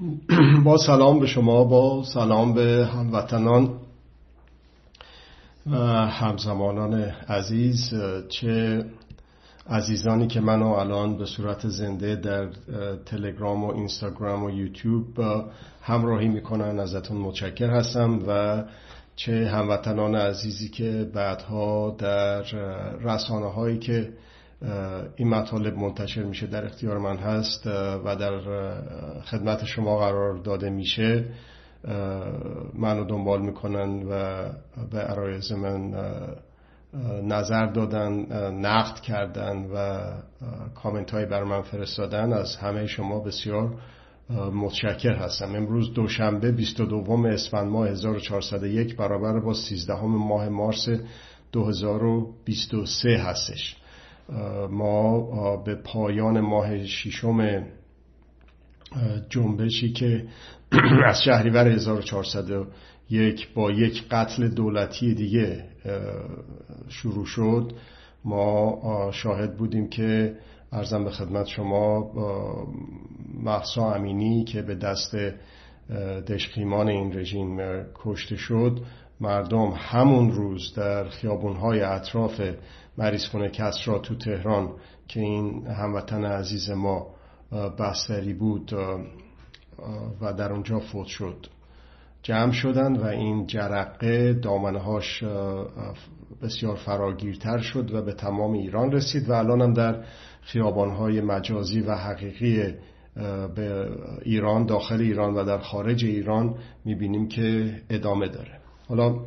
با سلام به شما با سلام به هموطنان و همزمانان عزیز. چه عزیزانی که منو الان به صورت زنده در تلگرام و اینستاگرام و یوتیوب همراهی می‌کنن ازتون متشکر هستم و چه هموطنان عزیزی که بعدها در رسانه هایی که این مطالب منتشر میشه در اختیار من هست و در خدمت شما قرار داده میشه. منو دنبال می‌کنن و به عرایز من نظر دادن نقد کردن و کامنت هایی بر من فرستادن از همه شما بسیار متشکر هستم. امروز دوشنبه 22 اسفند ماه 1401 برابر با 13 ماه مارس 2023 هستش. ما به پایان ماه ششم جنبشی که از شهریور 1401 با یک قتل دولتی دیگه شروع شد. ما شاهد بودیم که ارزم به خدمت شما محسا امینی که به دست دشقیمان این رژیم کشته شد. مردم همون روز در خیابونهای اطراف مریض کسرا تو تهران که این هموطن عزیز ما بستری بود و در اونجا فوت شد. جمع شدن و این جرقه دامنهاش بسیار فراگیرتر شد و به تمام ایران رسید و الان هم در خیابانهای مجازی و حقیقی به ایران داخل ایران و در خارج ایران می‌بینیم که ادامه داره. حالا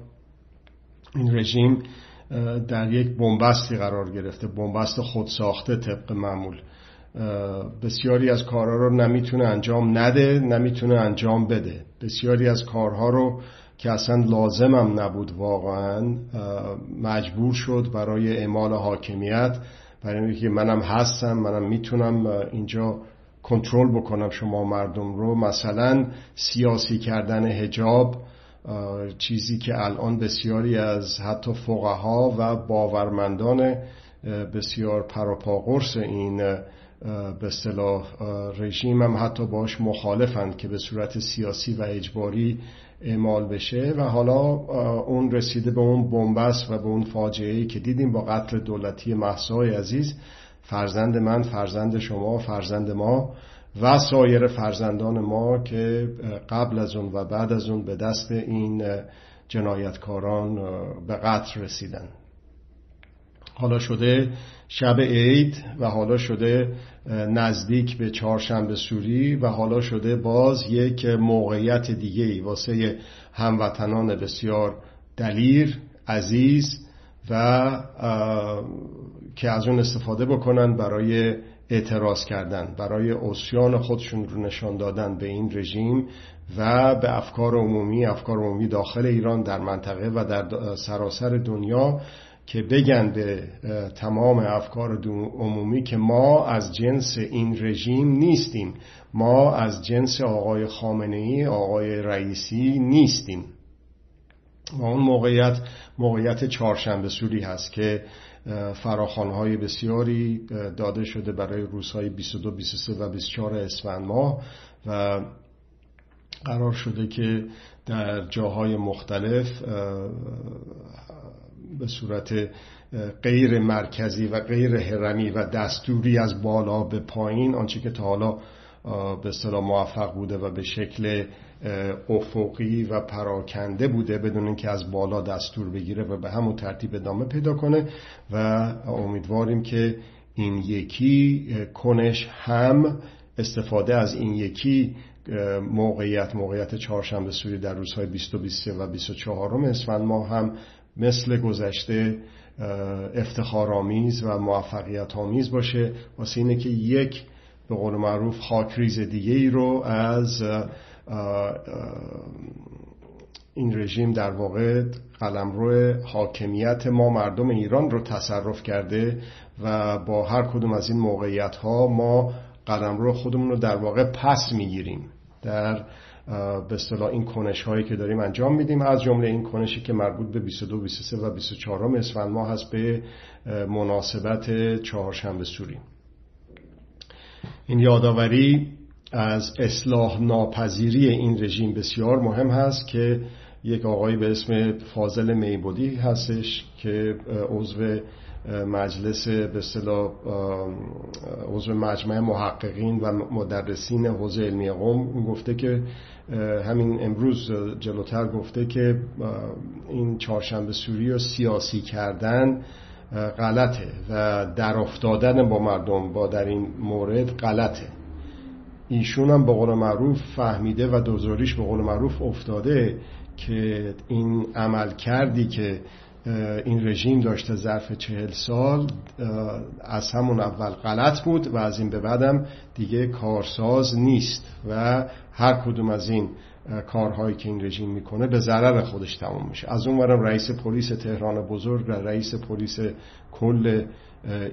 این رژیم در یک بنبستی قرار گرفته بنبست خودساخته طبق معمول. بسیاری از کارها رو نمی‌تونه انجام نده نمی‌تونه انجام بده. بسیاری از کارها رو که اصلا لازمم نبود واقعا مجبور شد برای اعمال حاکمیت برای اینکه منم هستم منم می‌تونم اینجا کنترل بکنم شما مردم رو. مثلا سیاسی کردن هجاب چیزی که الان بسیاری از حتی فقها و باورمندان بسیار پروپاقرس این به اصطلاح رژیم هم حتی باش مخالفند که به صورت سیاسی و اجباری اعمال بشه و حالا اون رسیده به اون بنبست و به اون فاجعه که دیدیم با قتل دولتی محسای عزیز فرزند من فرزند شما فرزند ما و سایر فرزندان ما که قبل از اون و بعد از اون به دست این جنایتکاران به قتل رسیدن. حالا شده شب عید و حالا شده نزدیک به چهارشنبه سوری و حالا شده باز یک موقعیت دیگه ای واسه هموطنان بسیار دلیر عزیز و که از اون استفاده بکنن برای اعتراض کردن برای اسیان خودشون رو نشان دادن به این رژیم و به افکار عمومی افکار عمومی داخل ایران در منطقه و در سراسر دنیا که بگن به تمام افکار عمومی که ما از جنس این رژیم نیستیم. ما از جنس آقای خامنه ای آقای رئیسی نیستیم. و اون موقعیت موقعیت چهارشنبه سوری هست که فراخانهای بسیاری داده شده برای روزهای 22, 23 و 24 اسفند ماه و قرار شده که در جاهای مختلف به صورت غیر مرکزی و غیر هرمی و دستوری از بالا به پایین آنچه که تا حالا به اصطلاح موفق بوده و به شکل افقی و پراکنده بوده بدون اینکه از بالا دستور بگیره و به همون ترتیب ادامه پیدا کنه و امیدواریم که این یکی کنش هم استفاده از این یکی موقعیت موقعیت چهارشنبه سوری در روزهای 20 و 23 و 24 اسفند ما هم مثل گذشته افتخارآمیز و موفقیت آمیز باشه. واسه اینه که یک به قول معروف خاکریز دیگه ای رو از این رژیم در واقع قلمرو حاکمیت ما مردم ایران رو تصرف کرده و با هر کدوم از این موقعیت ها ما قلمرو خودمون رو در واقع پس می‌گیریم. در به اصطلاح این کنش هایی که داریم انجام میدیم از جمله این کنشی که مربوط به 22 23 و 24 اسفند ماه هست به مناسبت چهارشنبه سوری. این یادآوری از اصلاح ناپذیری این رژیم بسیار مهم هست که یک آقایی به اسم فاضل میبودی هستش که عضو مجلس به اصطلاح عضو مجمع محققین و مدرسین حوزه علمی قوم. گفته که همین امروز جلوتر گفته که این چهارشنبه سوری رو سیاسی کردن غلطه و در افتادن با مردم با در این مورد غلطه. ایشون هم به قول معروف فهمیده و دوزاریش به قول معروف افتاده که این عمل کردی که این رژیم داشته ظرف چهل سال از همون اول غلط بود و از این به بعدم دیگه کارساز نیست و هر کدوم از این کارهایی که این رژیم می‌کنه به ضرر خودش تموم میشه. از اون رئیس پلیس تهران بزرگ و رئیس پلیس کل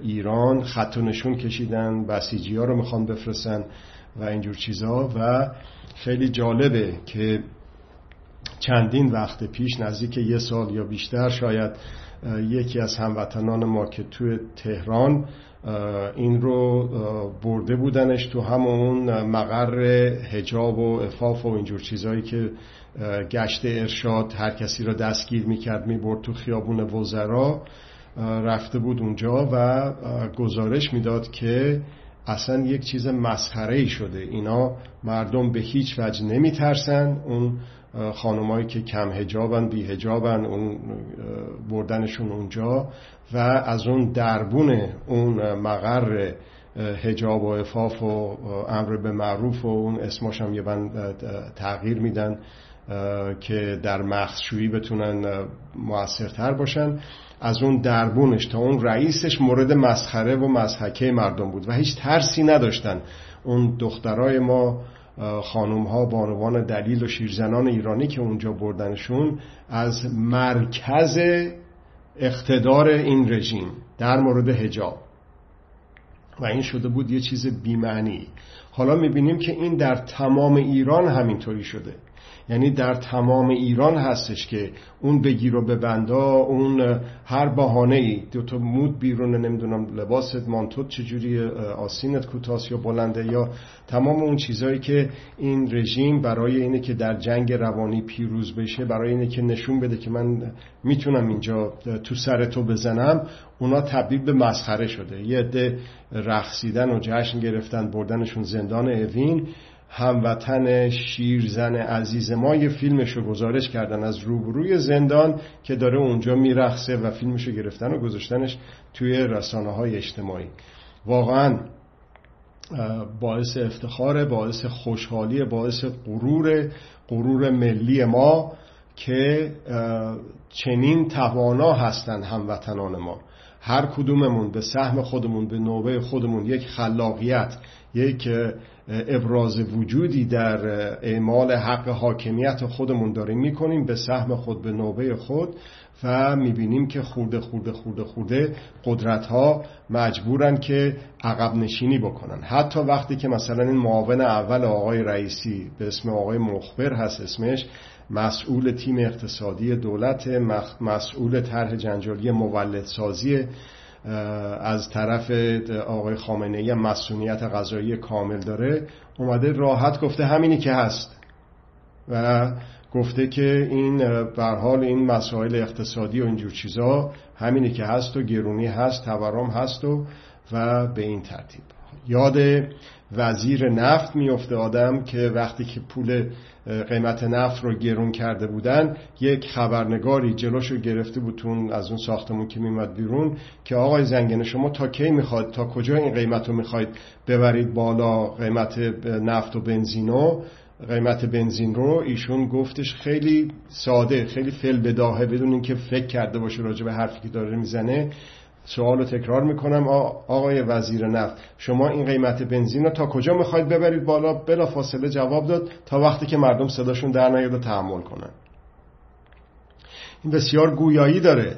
ایران خط و نشون کشیدن بسیجی ها رو می‌خوان بفرستن و اینجور چیزها و خیلی جالبه که چندین وقت پیش نزدیک یه سال یا بیشتر شاید یکی از هموطنان ما که توی تهران این رو برده بودنش تو همون مقر هجاب و افاف و اینجور چیزهایی که گشت ارشاد هر کسی را دستگیر می‌کرد می‌برد تو خیابون وزرا رفته بود اونجا و گزارش می‌داد که اصلا یک چیز مسخره ای شده. اینا مردم به هیچ وجه نمیترسن. اون خانمایی که کم هجابن بی هجابن اون بردنشون اونجا و از اون دربون اون مقر هجاب و افاف و امر به معروف و اون اسماش هم یه بند تغییر میدن که در مخشویی بتونن موثرتر باشن. از اون دربونش تا اون رئیسش مورد مسخره و مزحکه مردم بود و هیچ ترسی نداشتن. اون دخترای ما خانوم ها بانوان دلیل و شیرزنان ایرانی که اونجا بردنشون از مرکز اقتدار این رژیم در مورد هجاب و این شده بود یه چیز بیمعنی. حالا می‌بینیم که این در تمام ایران همینطوری شده. یعنی در تمام ایران هستش که اون بگیر و ببندا اون هر بهانه ای دو تا مود بیرون نمی‌دونم لباست مانتوت چجوری آسینت کوتاس یا بلنده یا تمام اون چیزهایی که این رژیم برای اینه که در جنگ روانی پیروز بشه برای اینه که نشون بده که من می‌تونم اینجا تو سر تو بزنم اونا تبدیل به مسخره شده. یه عده رقصیدن و جشن گرفتن بردنشون زندان اوین. هموطن شیرزن عزیز ما یه فیلمش رو گزارش کردن از روبروی زندان که داره اونجا میرخصه و فیلمش رو گرفتن و گذاشتنش توی رسانه های اجتماعی. واقعا باعث افتخار باعث خوشحالی باعث غرور غرور ملی ما که چنین توانا هستند هموطنان ما. هر کدوممون به سهم خودمون به نوبه خودمون یک خلاقیت یک ابراز وجودی در اعمال حق حاکمیت خودمون داریم می‌کنیم به سهم خود به نوبه خود و می‌بینیم که خورده خورده خورده خورده قدرت ها مجبورن که عقب نشینی بکنن. حتی وقتی که مثلا این معاون اول آقای رئیسی به اسم آقای مخبر هست اسمش مسئول تیم اقتصادی دولت مسئول طرح جنجالی مولدسازی از طرف آقای خامنه ای مسئولیت غذایی کامل داره اومده راحت گفته همینی که هست و گفته که این بر حال این مسائل اقتصادی و اینجور چیزا همینی که هست و گرونی هست تورم هست و و به این ترتیب. یاد وزیر نفت میفته آدم که وقتی که پول قیمت نفت رو گرون کرده بودن یک خبرنگاری جلوشو گرفته بود از اون ساختمون که میمد بیرون که آقای زنگنه شما تا کی می‌خواد تا کجا این قیمت رو می‌خواید ببرید بالا؟ قیمت نفت و بنزینو قیمت بنزین رو؟ ایشون گفتش خیلی ساده خیلی فل بداهه بدون اینکه فکر کرده باشه راجع به حرفی که داره می‌زنه. سوال رو تکرار می‌کنم آقای وزیر نفت شما این قیمت بنزین رو تا کجا می‌خواید ببرید بالا؟ بلا فاصله جواب داد تا وقتی که مردم صداشون در نیاد و تحمل کنن. این بسیار گویایی داره.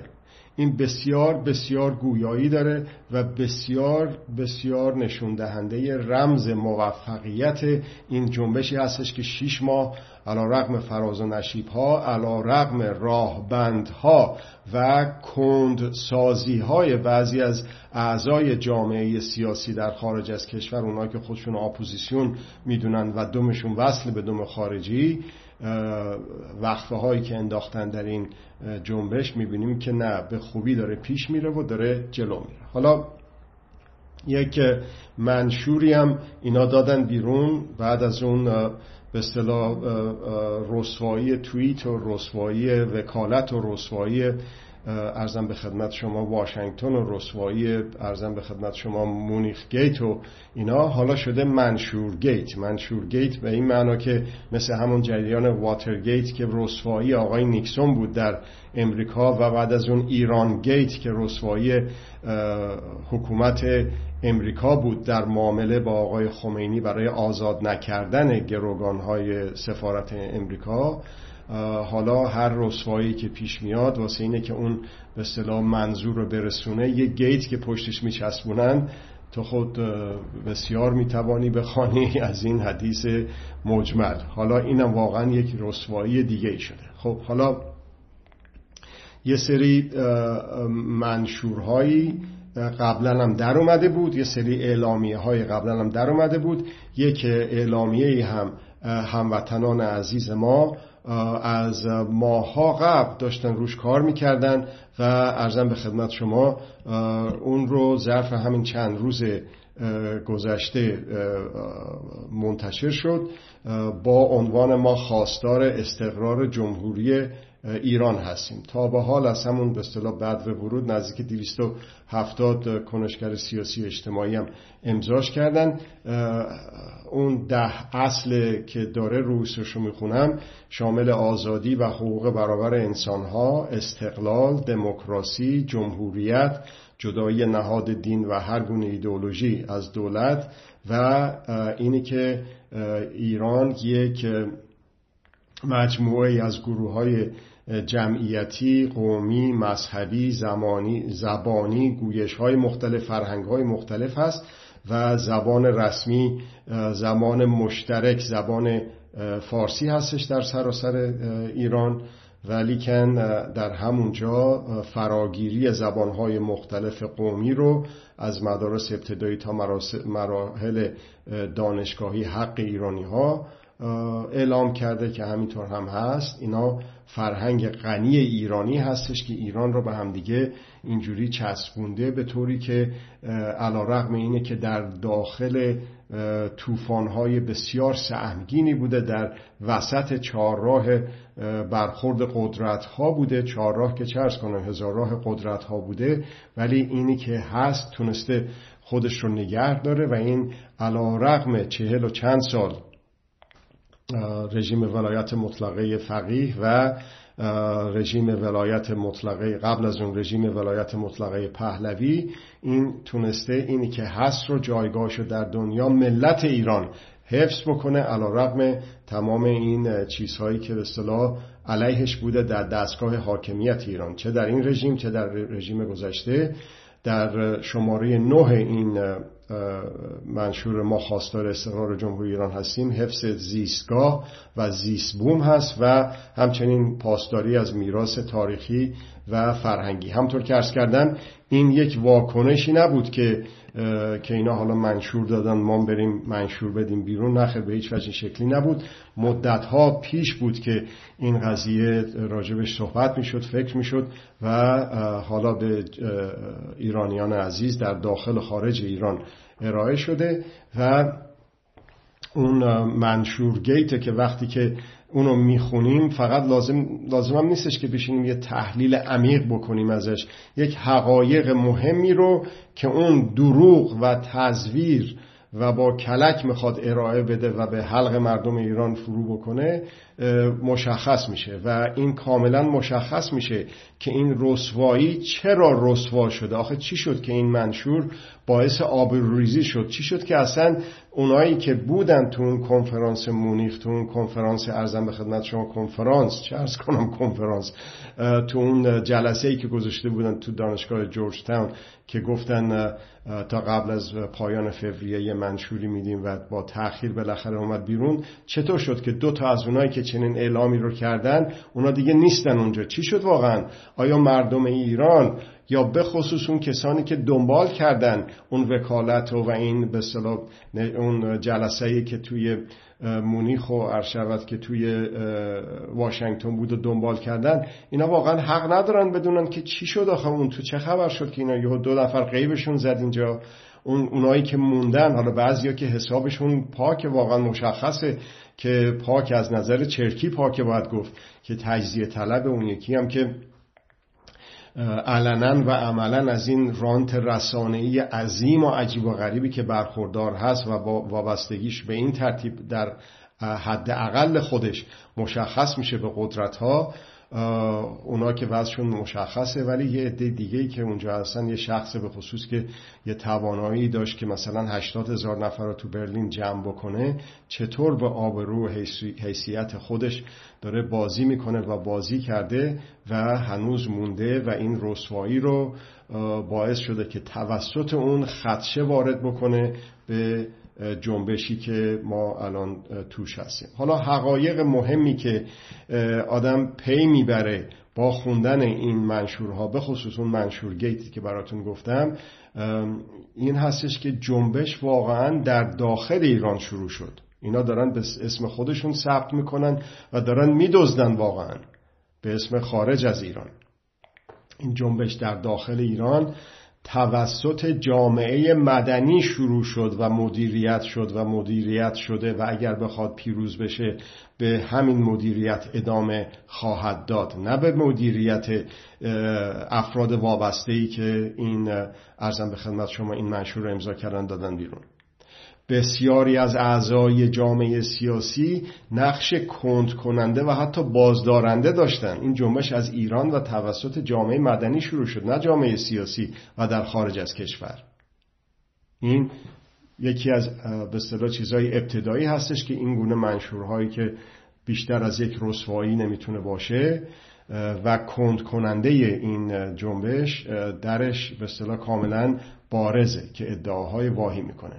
این بسیار بسیار گویایی داره و بسیار بسیار نشون دهنده رمز موفقیت این جنبشی هستش که شیش ماه علا رقم فراز و نشیب ها علا رقم راهبندها و کند سازی های بعضی از اعضای جامعه سیاسی در خارج از کشور اونایی که خودشون اپوزیسیون می‌دونن و دمشون وصل به دم خارجی وقفه هایی که انداختن در این جنبش می‌بینیم که نه به خوبی داره پیش میره و داره جلو میره. حالا یک منشوری هم اینا دادن بیرون بعد از اون به اصطلاح رسوایی توییت و رسوایی وکالت و رسوایی عرضم به خدمت شما واشنگتن و رسوایی عرضم به خدمت شما مونیخ گیت و اینا. حالا شده منشور گیت. منشور گیت به این معنا که مثل همون جریان واتر گیت که رسوایی آقای نیکسون بود در امریکا و بعد از اون ایران گیت که رسوایی حکومت امریکا بود در معامله با آقای خمینی برای آزاد نکردن گروگان های سفارت امریکا حالا هر رسوایی که پیش میاد واسه اینه که اون به اصطلاح منظور رو برسونه یه گیت که پشتش میچسبونن تو خود بسیار می‌توانی بخوانی از این حدیث مجمل. حالا اینم واقعا یک رسوایی دیگه ای شده. خب حالا یه سری منشورهایی قبلا هم در اومده بود یه سری اعلامیه های قبلا هم در اومده بود. یک اعلامیه هم هموطنان عزیز ما از ماها قبل داشتن روش کار می‌کردن و ارزم به خدمت شما اون رو ظرف همین چند روز گذشته منتشر شد. با عنوان ما خواستار استقرار جمهوری ایران هستیم. تا به حال از همون به اصطلاح بعد و ورود نزدیک 270 کنشگر سیاسی اجتماعی هم امضاش کردن. اون ده اصل که داره رویسش رو می‌خونم شامل آزادی و حقوق برابر انسانها استقلال دموکراسی جمهوریت جدایی نهاد دین و هر گونه ایدئولوژی از دولت و اینی که ایران یک مجموعه از گروه های جمعیتی، قومی، مذهبی، زمانی، زبانی، گویش های مختلف، فرهنگ های مختلف هست و زبان رسمی زبان مشترک زبان فارسی هستش در سراسر ایران. ولیکن در همونجا فراگیری زبانهای مختلف قومی رو از مدارس ابتدایی تا مراحل دانشگاهی حق ایرانی ها اعلام کرده که همینطور هم هست. اینا فرهنگ غنی ایرانی هستش که ایران رو به همدیگه اینجوری چسبونده به طوری که علا رقم اینه که در داخل توفانهای بسیار سهمگینی بوده در وسط چهارراه برخورد قدرت ها بوده. چهارراه که چرس کنه هزار راه قدرت ها بوده ولی اینی که هست تونسته خودش رو نگه داره و این علا رقم چهل و چند سال رژیم ولایت مطلقه فقیه و رژیم ولایت مطلقه قبل از اون رژیم ولایت مطلقه پهلوی. این تونسته اینی که هست رو جایگاهشو در دنیا ملت ایران حفظ بکنه علا رقم تمام این چیزهایی که به اصطلاح علیهش بوده در دستگاه حاکمیت ایران. چه در این رژیم چه در رژیم گذشته. در شماره نه این منشور ما خواستار استقرار جمهوری ایران هستیم حفظ زیستگاه و زیستبوم هست و همچنین پاسداری از میراث تاریخی و فرهنگی. همطور که ارز کردم این یک واکنشی نبود که که اینا حالا منشور دادن ما بریم منشور بدیم بیرون. نخیر به هیچ وجه شکلی نبود. مدت ها پیش بود که این قضیه راجبش صحبت می‌شد فکر می‌شد و حالا به ایرانیان عزیز در داخل و خارج ایران ارائه شده و اون منشور گیته که وقتی که اونو می‌خونیم فقط لازم لازم هم نیستش که بشینیم یه تحلیل عمیق بکنیم ازش. یک حقایق مهمی رو که اون دروغ و تزویر و با کلک می‌خواد ارائه بده و به حلق مردم ایران فرو بکنه مشخص میشه و این کاملا مشخص میشه که این رسوایی چرا رسوا شده. آخه چی شد که این منشور باعث آبروریزی شد؟ چی شد که اصلا اونایی که بودن تو اون کنفرانس مونیخ تو اون کنفرانس ارزم به خدمت شما کنفرانس چه ارز کنم کنفرانس تو اون جلسه ای که گذاشته بودن تو دانشگاه جورج تاون که گفتن تا قبل از پایان فوریه یه منشوری میدیم و با تاخیر بالاخره اومد بیرون چطور شد که دو تا از اونایی که چنین اعلامی رو کردن اونا دیگه نیستن اونجا؟ چی شد واقعا؟ آیا مردم ایران یا به خصوص اون کسانی که دنبال کردن اون وکالت و, و این به اون جلسه که توی مونیخ و ارشبت که توی واشنگتن بود و دنبال کردن اینا واقعا حق ندارن بدونن که چی شد آخه اون تو چه خبر شد که اینا یهو دو نفر غیبشون زد اینجا. اون اونایی که موندن حالا بعضیا که حسابشون پاک واقعا مشخصه که پاک از نظر چرکی پاک باید گفت که تجزیه طلب اون یکی هم که علنا و عملا از این رانت رسانه‌ای عظیم و عجیب و غریبی که برخوردار هست و با وابستگیش به این ترتیب در حد اقل خودش مشخص میشه به قدرت ها اونا که وضعشون مشخصه ولی یه عده دیگه ای که اونجا هستن یه شخص به خصوص که یه توانایی داشت که مثلا 80 هزار نفر رو تو برلین جمع بکنه چطور به آبرو حیثیت خودش داره بازی می‌کنه و بازی کرده و هنوز مونده و این رسوایی رو باعث شده که توسط اون خدشه وارد بکنه به جنبشی که ما الان توش هستیم. حالا حقایق مهمی که آدم پی می‌بره با خوندن این منشورها به خصوص اون منشور گیتی که براتون گفتم این هستش که جنبش واقعا در داخل ایران شروع شد. اینا دارن به اسم خودشون ثبت می‌کنن و دارن میدزدن واقعا به اسم خارج از ایران. این جنبش در داخل ایران توسط جامعه مدنی شروع شد و مدیریت شد و مدیریت شده و اگر بخواد پیروز بشه به همین مدیریت ادامه خواهد داد. نه به مدیریت افراد وابسته ای که این ارزم به خدمت شما این منشور رو امضا کردن دادن بیرون. بسیاری از اعضای جامعه سیاسی نقش کند کننده و حتی بازدارنده داشتن. این جنبش از ایران و توسط جامعه مدنی شروع شد نه جامعه سیاسی و در خارج از کشور. این یکی از به اصطلاح چیزهای ابتدایی هستش که این گونه منشورهایی که بیشتر از یک رسوایی نمی‌تونه باشه و کند کننده این جنبش درش به اصطلاح کاملا بارزه که ادعاهای واهی می‌کنه.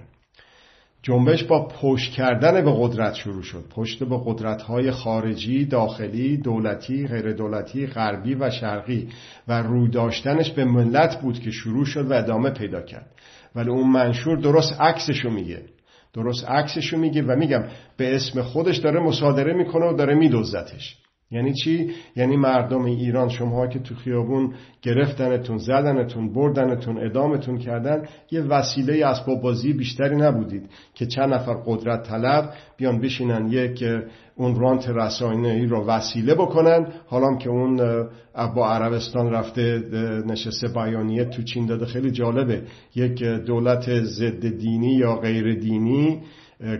جنبش با پشت کردن به قدرت شروع شد. پشت به قدرت های خارجی، داخلی، دولتی، غیر دولتی، غربی و شرقی و روی داشتنش به ملت بود که شروع شد و ادامه پیدا کرد. ولی اون منشور درست عکسشو میگه. درست عکسشو میگه و میگم به اسم خودش داره مصادره می‌کنه و داره میدوزتش یعنی چی؟ یعنی مردم ایران شما که تو خیابون گرفتنتون زدنتون بردنتون ادامتون کردن یه وسیله اسباب بازی بیشتری نبودید که چند نفر قدرت طلب بیان بشینن یک اون رانت رسانه ای رو وسیله بکنن حالا که اون با عربستان رفته نشسته بیانیه تو چین داده خیلی جالبه یک دولت ضد دینی یا غیر دینی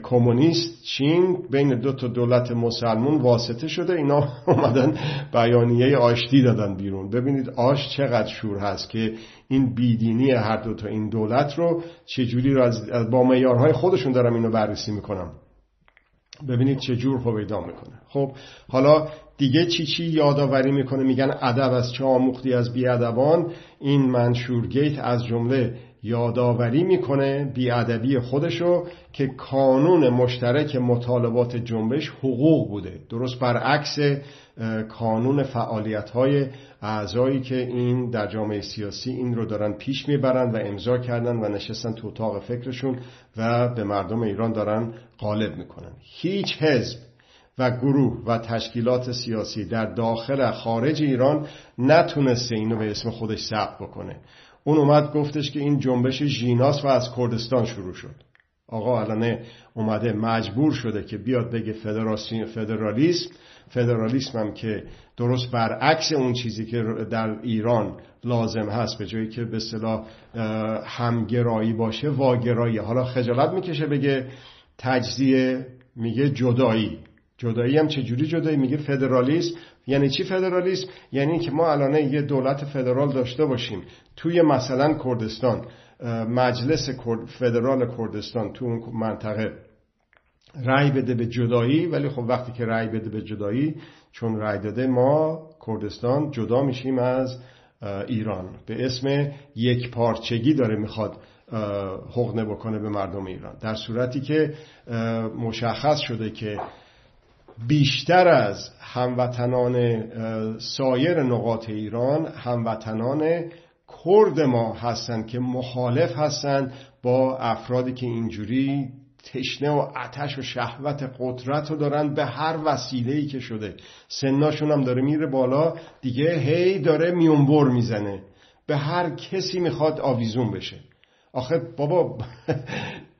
کمونیست چین بین دو تا دولت مسلمون واسطه شده اینا اومدن بیانیه آشتی دادن بیرون. ببینید آش چقدر شور هست که این بیدینی هر دو تا این دولت رو چجوری رو از با معیارهای خودشون دارم اینو بررسی می‌کنم. ببینید چه جور هویدا می‌کنه. خب حالا دیگه چی چی یادآوری می‌کنه؟ میگن ادب از چه آموختی از بیادبان؟ این منشور گیت از جمله یادآوری می‌کنه بیادبی خودشو که کانون مشترک مطالبات جنبش حقوق بوده. درست برعکس کانون فعالیت های اعضایی که این در جامعه سیاسی این رو دارن پیش می‌برن و امضا کردن و نشستن تو اتاق فکرشون و به مردم ایران دارن غالب می‌کنن. هیچ حزب و گروه و تشکیلات سیاسی در داخل خارج ایران نتونسته اینو به اسم خودش ثبت بکنه. اون اومد گفتش که این جنبش ژیناس و از کردستان شروع شد. آقا الان اومده مجبور شده که بیاد بگه فدرالیسم فدرالیسم هم که درست برعکس اون چیزی که در ایران لازم هست به جایی که به صلاح همگرایی باشه واگرایی. حالا خجالت می‌کشه بگه تجزیه میگه جدایی. جدایی هم چجوری جدایی؟ میگه فدرالیسم. یعنی چی فدرالیسم؟ یعنی که ما الان یه دولت فدرال داشته باشیم. توی مثلا کردستان مجلس فدرال کردستان تو اون منطقه رأی بده به جدایی ولی خب وقتی که رأی بده به جدایی چون رأی داده ما کردستان جدا میشیم از ایران. به اسم یک پارچگی داره می‌خواد حقنه بکنه به مردم ایران. در صورتی که مشخص شده که بیشتر از هموطنان سایر نقاط ایران هموطنان کرد ما هستند که مخالف هستند با افرادی که اینجوری تشنه و آتش و شهوت قدرت رو دارن به هر وسیله‌ای که شده. سناشون هم داره میره بالا دیگه هی داره میونبر می‌زنه. به هر کسی می‌خواد آویزون بشه. آخه بابا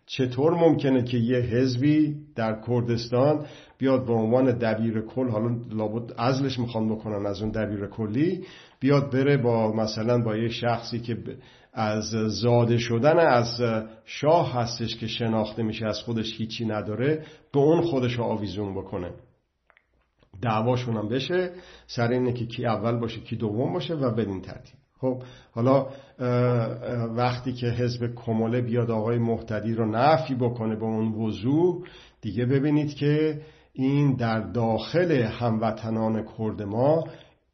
چطور ممکنه که یه حزبی در کردستان بیاد به عنوان دبیر کل حالا لابد ازلش می‌خوان بکنن از اون دبیر کلی بیاد بره با مثلا با یه شخصی که از زاده شدن از شاه هستش که شناخته میشه از خودش هیچی نداره به اون خودش آویزون بکنه. دعواشون هم بشه سر اینه که کی اول باشه کی دوم باشه و بدین ترتیب. خب حالا وقتی که حزب کماله بیاد آقای محتدی رو نفی بکنه به اون وضوح دیگه ببینید که این در داخل هموطنان کرد ما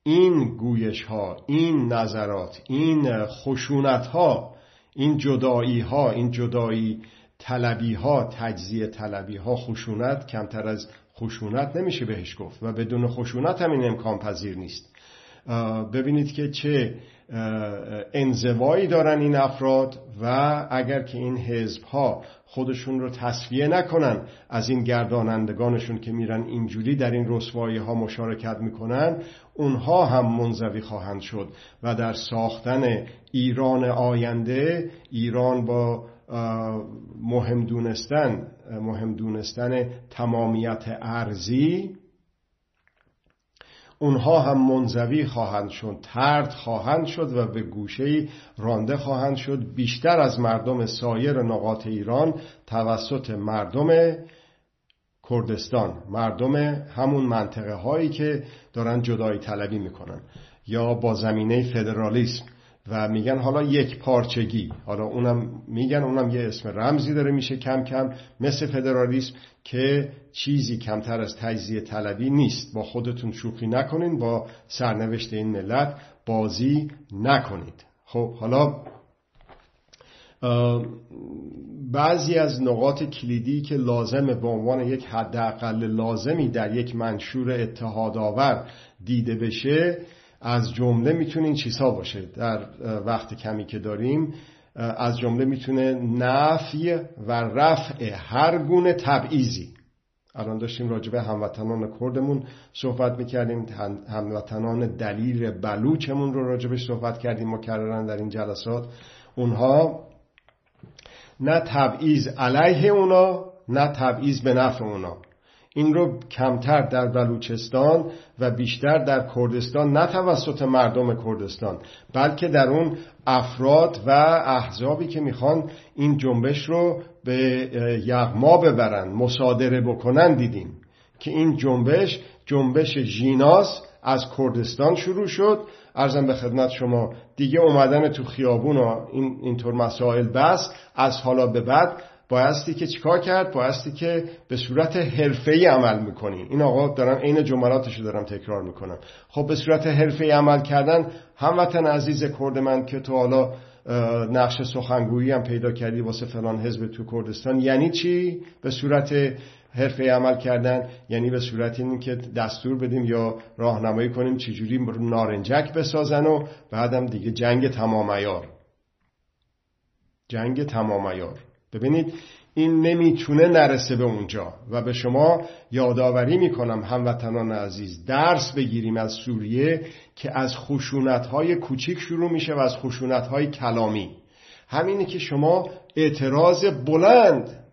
این گویش ها این نظرات این خشونت ها این جدایی ها این جدایی طلبی ها تجزیه طلبی ها خشونت کمتر از خشونت نمیشه بهش گفت و بدون خشونت هم این امکان پذیر نیست ببینید که چه انزوایی دارن این افراد و اگر که این حزب ها خودشون رو تصفیه نکنن از این گردانندگانشون که میرن اینجوری در این رسوایی ها مشارکت می‌کنن اونها هم منزوی خواهند شد و در ساختن ایران آینده ایران با مهم دونستن مهم دونستن تمامیت ارزی اونها هم منزوی خواهند شد ترد خواهند شد و به گوشه رانده خواهند شد. بیشتر از مردم سایر نقاط ایران توسط مردم کردستان مردم همون منطقه هایی که دارن جدایی طلبی می‌کنن یا با زمینه فدرالیسم و میگن حالا یک پارچگی. حالا اونم میگن اونم یه اسم رمزی داره میشه کم کم مثل فدرالیسم که چیزی کمتر از تجزیه طلبی نیست. با خودتون شوخی نکنین با سرنوشت این ملت بازی نکنید. خب حالا بعضی از نقاط کلیدی که لازمه به عنوان یک حداقل لازمی در یک منشور اتحاد آور دیده بشه از جمله می‌تونه این چیزها باشه. در وقت کمی که داریم از جمله می‌تونه نفی و رفع هر گونه تبعیزی الان داشتیم راجع به هموطنان کردمون صحبت می‌کردیم هموطنان دلیل بلوچمون رو راجبش صحبت کردیم مکررن در این جلسات. اونها نه تبعیض علیه اونا نه تبعیض به نفع اونا. این رو کمتر در بلوچستان و بیشتر در کردستان نه توسط مردم کردستان بلکه در اون افراد و احزابی که می‌خوان این جنبش رو به یغما ببرن مصادره بکنن دیدیم که این جنبش جنبش ژیناس از کردستان شروع شد. ارزم به خدمت شما دیگه اومدن تو خیابون و این اینطور مسائل بس از حالا به بعد بایستی که چیکار کرد؟ بایستی که به صورت حرفه‌ای عمل می‌کنی این آقا دارم عین جملاتش رو دارم تکرار می‌کنم خب به صورت حرفه‌ای عمل کردن هموطن عزیز کرد من که تو حالا نقش سخنگویی هم پیدا کردی واسه فلان حزب تو کردستان یعنی چی؟ به صورت حرفه عمل کردن یعنی به صورت این که دستور بدیم یا راهنمایی کنیم چجوری نارنجک بسازن و بعدم دیگه جنگ تمام جنگ تمام ببینید این نمی‌تونه نرسه به اونجا و به شما یادآوری می‌کنم هموطنان عزیز درس بگیریم از سوریه که از خشونتهای کوچیک شروع میشه و از خشونتهای کلامی. همینه که شما اعتراض بلند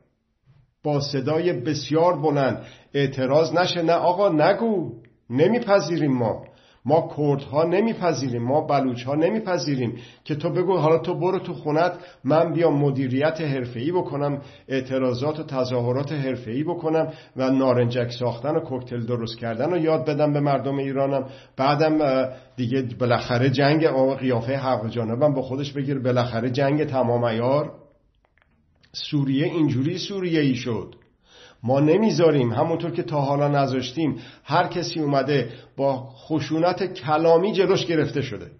با صدای بسیار بلند اعتراض نشه نه آقا نگو نمیپذیریم ما. ما کردها نمیپذیریم ما بلوچ ها نمیپذیریم که تو بگو حالا تو برو تو خونت من بیام مدیریت حرفه‌ای بکنم اعتراضات و تظاهرات حرفه‌ای بکنم و نارنجک ساختن و کوکتل درست کردن و یاد بدم به مردم ایرانم. بعدم دیگه بالاخره جنگ قیافه حق جانبم با خودش بگیر بالاخره جنگ تمام ایار. سوریه اینجوری سوریه ای شد. ما نمی‌ذاریم همونطور که تا حالا نذاشتیم هر کسی اومده با خشونت کلامی جلوش گرفته شده.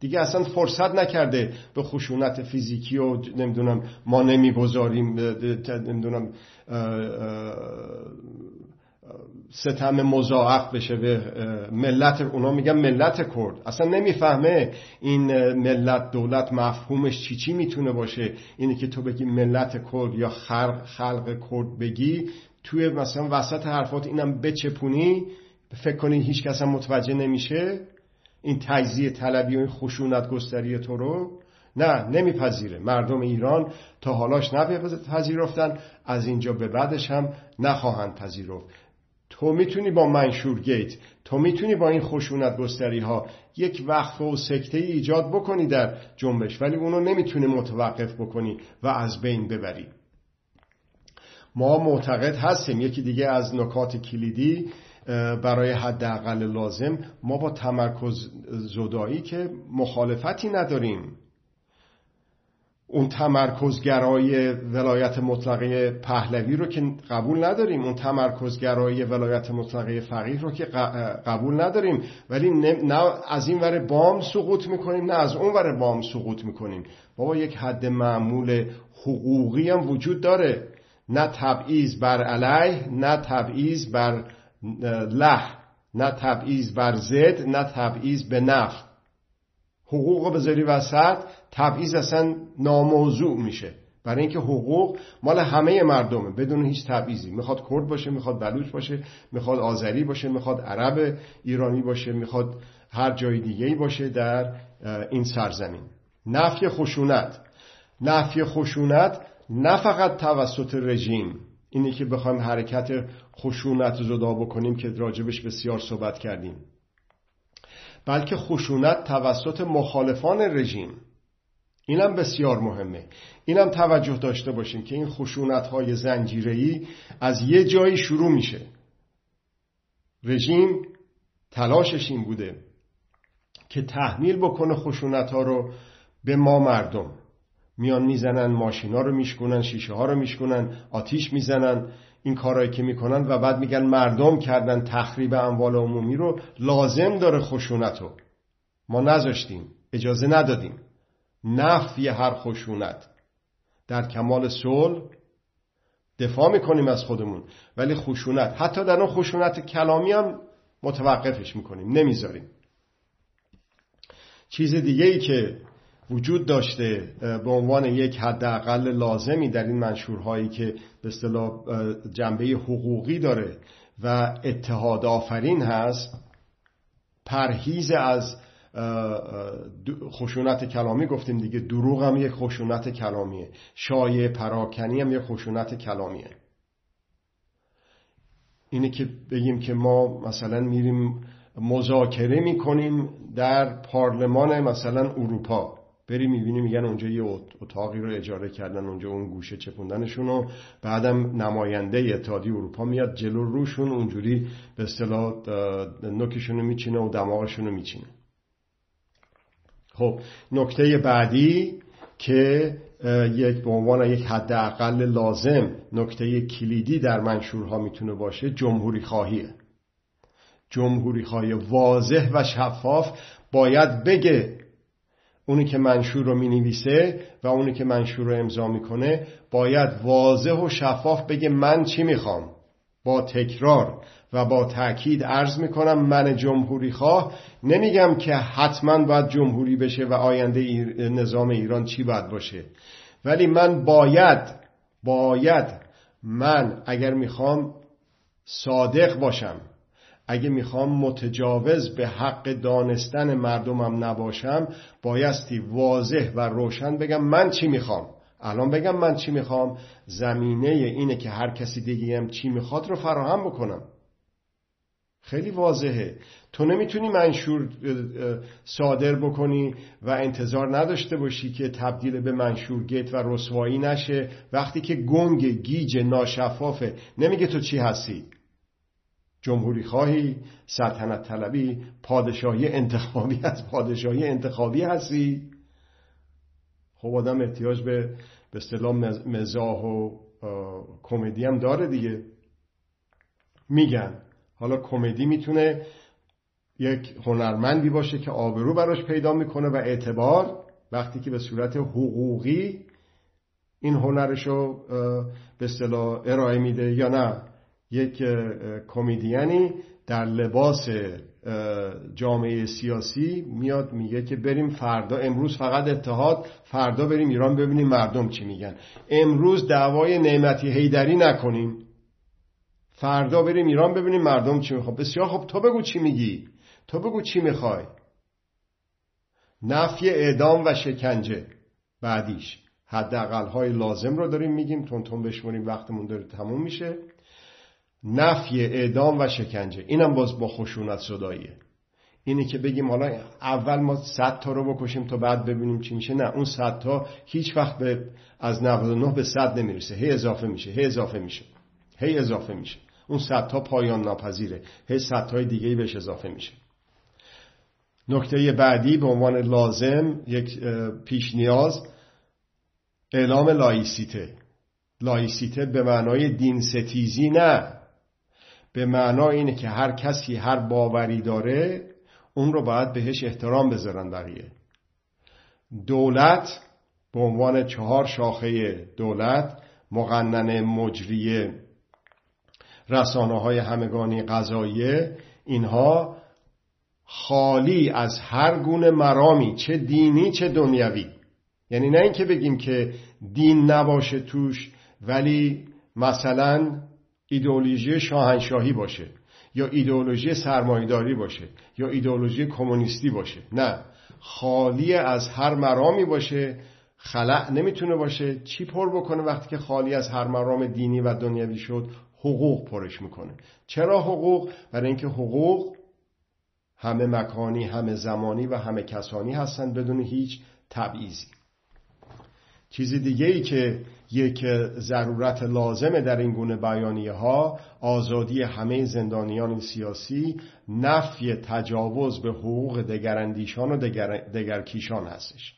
دیگه اصلا فرصت نکرده به خشونت فیزیکی و نمی‌دونم ما نمی‌گذاریم نمی‌دونم ستم مضاعف بشه به ملت اونا میگن ملت کرد. اصلا نمی‌فهمه این ملت دولت مفهومش چی چی می‌تونه باشه؟ اینه که تو بگی ملت کرد یا خلق, خلق کرد بگی توی مثلا وسط حرفات اینم بچپونی فکر کنی هیچ کس هم متوجه نمیشه؟ این تجزیه طلبی و این خشونت گستری تو رو؟ نه نمیپذیره. مردم ایران تا حالاش نپذیرفتن از اینجا به بعدش هم نخواهند پذیرفت. تو می‌تونی با منشور گیت تو می‌تونی با این خشونت گستری ها یک وقفه و سکته ای ایجاد بکنی در جنبش ولی اونو نمی‌تونی متوقف بکنی و از بین ببری. ما معتقد هستیم یکی دیگه از نکات کلیدی برای حداقل لازم ما با تمرکز زدایی که مخالفتی نداریم. اون تمرکزگرای ولایت مطلقه پهلوی رو که قبول نداریم اون تمرکزگرای ولایت مطلقه فقیه رو که قبول نداریم. ولی نه از این ور بام سقوط می‌کنیم نه از اون ور بام سقوط می‌کنیم. بابا یک حد معمول حقوقی هم وجود داره. نه تبعیض بر علیه نه تبعیض بر له نه تبعیض بر زد نه تبعیض به نفع. حقوق بذاری وسط. تبعیض اصلا ناموضوع میشه. برای اینکه حقوق مال همه مردمه. بدون هیچ تبعیضی. می‌خواد کرد باشه می‌خواد بلوچ باشه می‌خواد آذری باشه می‌خواد عرب ایرانی باشه می‌خواد هر جای دیگه باشه در این سرزمین. نفی خشونت. نفی خشونت نه فقط توسط رژیم. اینی که بخوایم حرکت خشونت زدا بکنیم که راجبش بسیار صحبت کردیم. بلکه خشونت توسط مخالفان رژیم. اینم بسیار مهمه. اینم توجه داشته باشیم که این خشونت های زنجیری از یه جایی شروع میشه. رژیم تلاشش این بوده که تحمیل بکنه خشونت ها رو به ما مردم. میان می‌زنن ماشینا رو میشکنن شیشه ها رو میشکنن آتیش می‌زنن این کارهایی که می‌کنن و بعد میگن مردم کردن تخریب اموال عمومی رو لازم داره خشونت رو. ما نذاشتیم اجازه ندادیم. نفی هر خشونت. در کمال صلح دفاع می‌کنیم از خودمون ولی خشونت حتی در اون خشونت کلامی هم متوقفش می‌کنیم نمی‌ذاریم. چیز دیگه ای که وجود داشته به عنوان یک حداقل لازمی در این منشورهایی که به اصطلاح جنبه حقوقی داره و اتحاد آفرین هست پرهیز از خشونت کلامی گفتیم دیگه. دروغ هم یک خشونت کلامیه. شایع پراکنی هم یک خشونت کلامیه. اینه که بگیم که ما مثلا میریم مذاکره می‌کنیم در پارلمان مثلا اروپا. بری می‌بینی میگن اونجا یه اتاقی رو اجاره کردن اونجا اون گوشه چپوندنشون و بعدم نماینده اتحادیه اروپا میاد جلو روشون اونجوری به اصطلاح نوکشون رو میچینه و دماغشون رو میچینه. خب نکته بعدی که یک به عنوان یک حداقل لازم نکته کلیدی در منشورها می‌تونه باشه جمهوری خواهیه. جمهوری خواهی واضح و شفاف باید بگه اونی که منشور رو می‌نویسه و اونی که منشور رو امضا می‌کنه باید واضح و شفاف بگه من چی می‌خوام؟ با تکرار. و با تاکید عرض می‌کنم من جمهوری خواه نمیگم که حتما باید جمهوری بشه و آینده نظام ایران چی باید باشه. ولی من باید باید من اگر می‌خوام صادق باشم اگه می‌خوام متجاوز به حق دانستن مردمم نباشم بایستی واضح و روشن بگم من چی می‌خوام. الان بگم من چی می‌خوام. زمینه اینه که هر کسی دیگه هم چی می‌خواد رو فراهم بکنم. خیلی واضحه. تو نمی‌تونی منشور صادر بکنی و انتظار نداشته باشی که تبدیل به منشور گیت و رسوایی نشه. وقتی که گنگ گیج ناشفافه نمیگه تو چی هستی؟ جمهوری خواهی سلطنت طلبی پادشاهی انتخابی از پادشاهی انتخابی هستی؟ خب آدم احتیاج به به اصطلاح مزاح و کمدی هم داره دیگه. میگن. حالا کمدی می‌تونه یک هنرمندی باشه که آبرو براش پیدا می‌کنه و اعتبار وقتی که به صورت حقوقی این هنرش رو به اصطلاح ارائه میده یا نه. یک کمدیانی در لباس جامعه سیاسی میاد میگه که بریم فردا امروز فقط اتحاد فردا بریم ایران ببینیم مردم چی میگن. امروز دعوای نعمتی هیدری نکنیم. فردا بریم ایران ببینیم مردم چی می‌خواد بسیار خب تو بگو چی میگی. تو بگو چی می‌خوای. نفی اعدام و شکنجه. بعدیش. حداقل های لازم رو داریم میگیم. تون تون بشمونیم وقتمون داره تموم میشه. نفی اعدام و شکنجه. اینم باز با خشونت صداییه. اینی که بگیم حالا اول ما صد تا رو بکشیم تا بعد ببینیم چی میشه. نه اون صد تا هیچ وقت به از 99 به صد نمی‌رسه. هی اضافه میشه. هی اضافه میشه. هی اضافه میشه. اون صد تا پایان ناپذیره. هی صد تای دیگه بهش اضافه میشه. نکته بعدی به عنوان لازم یک پیش نیاز اعلام لایسیته. لایسیته به معنای دین ستیزی نه. به معنا اینه که هر کسی هر باوری داره اون رو باید بهش احترام بذارن بقیه دولت. به عنوان چهار شاخه دولت مقنن مجریه رسانه های همگانی قضاییه اینها خالی از هر گونه مرامی چه دینی چه دنیوی. یعنی نه اینکه بگیم که دین نباشه توش ولی مثلا ایدئولوژی شاهنشاهی باشه یا ایدئولوژی سرمایداری باشه یا ایدئولوژی کمونیستی باشه. نه. خالی از هر مرامی باشه خلع نمی‌تونه باشه. چی پر بکنه وقتی که خالی از هر مرام دینی و دنیوی شد؟ حقوق پرش می‌کنه. چرا حقوق؟ برای اینکه حقوق همه مکانی همه زمانی و همه کسانی هستند بدون هیچ تبعیضی. چیز دیگه ای که یک ضرورت لازمه در این گونه بیانیه ها آزادی همه زندانیان سیاسی نفی تجاوز به حقوق دگراندیشان و دگرکیشان هستش.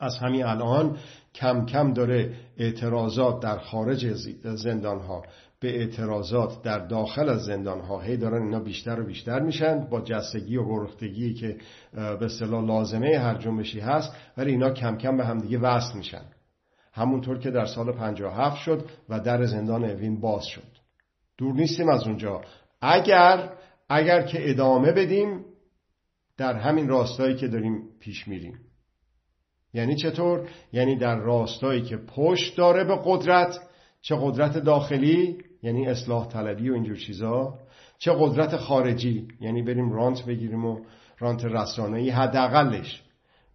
از همین الان کم کم داره اعتراضات در خارج زندان ها به اعتراضات در داخل از زندان ها هی دارن اینا بیشتر و بیشتر میشن با جستگی و گرختگی که به اصطلاح لازمه هر جنبشی هست ولی اینا کم کم به همدیگه وصل میشن. همونطور که در سال 57 شد و در زندان اوین باز شد. دور نیستیم از اونجا. اگر اگر که ادامه بدیم در همین راستایی که داریم پیش میریم. یعنی چطور؟ یعنی در راستایی که پشت داره به قدرت چه قدرت داخلی یعنی اصلاح طلبی و اینجور چیزا چه قدرت خارجی یعنی بریم رانت بگیریم و رانت رسانه‌ای حداقلش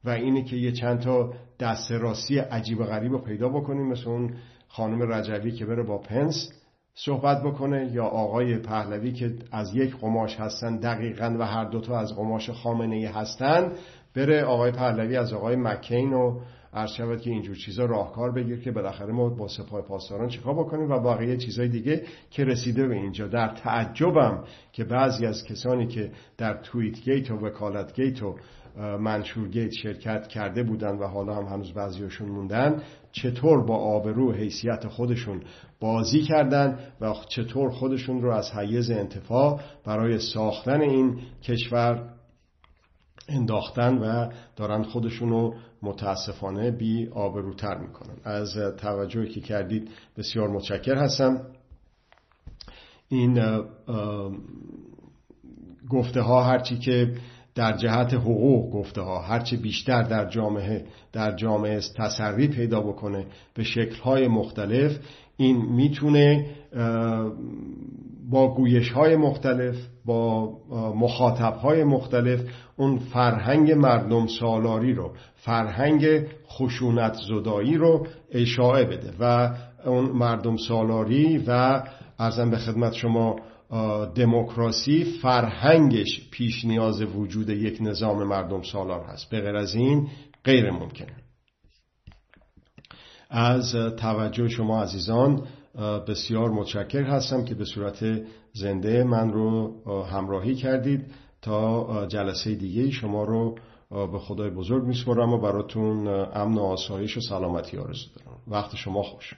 و اینه که یه چند تا دست راستی عجیب و غریب رو پیدا بکنیم مثل اون خانم رجوی که بره با پنس صحبت بکنه یا آقای پهلوی که از یک قماش هستن دقیقا و هر دوتا از قماش خامنه ای هستن بره آقای پهلوی از آقای مکین و عرض شود که اینجور چیزا راهکار بگیر که بالاخره ما با سپاه پاسداران چیکار بکنیم و بقیه چیزای دیگه که رسیده به اینجا. در تعجبم که بعضی از کسانی که در توییت گیت و وکالت گیت و منشور گیت شرکت کرده بودند و حالا هم هنوز بعضیاشون موندن چطور با آبرو حیثیت خودشون بازی کردند و چطور خودشون رو از حیز انتفاع برای ساختن این کشور انداختن و دارن خودشونو متاسفانه بی آبروتر می‌کنن. از توجهی که کردید بسیار متشکر هستم. این گفته ها هرچی که در جهت حقوق گفته ها هرچی بیشتر در جامعه در جامعه تسری پیدا بکنه به شکل های مختلف این می‌تونه با گویش های مختلف با مخاطب های مختلف اون فرهنگ مردم سالاری رو فرهنگ خشونت زدایی رو اشاعه بده و اون مردم سالاری و ارزم به خدمت شما دموکراسی فرهنگش پیش نیاز وجود یک نظام مردم سالار هست. به غیر از این غیر ممکنه. از توجه شما عزیزان بسیار متشکر هستم که به صورت زنده من رو همراهی کردید تا جلسه دیگه شما رو به خدای بزرگ میسپرم و براتون امن و آسایش و سلامتی آرزو دارم. وقت شما خوش.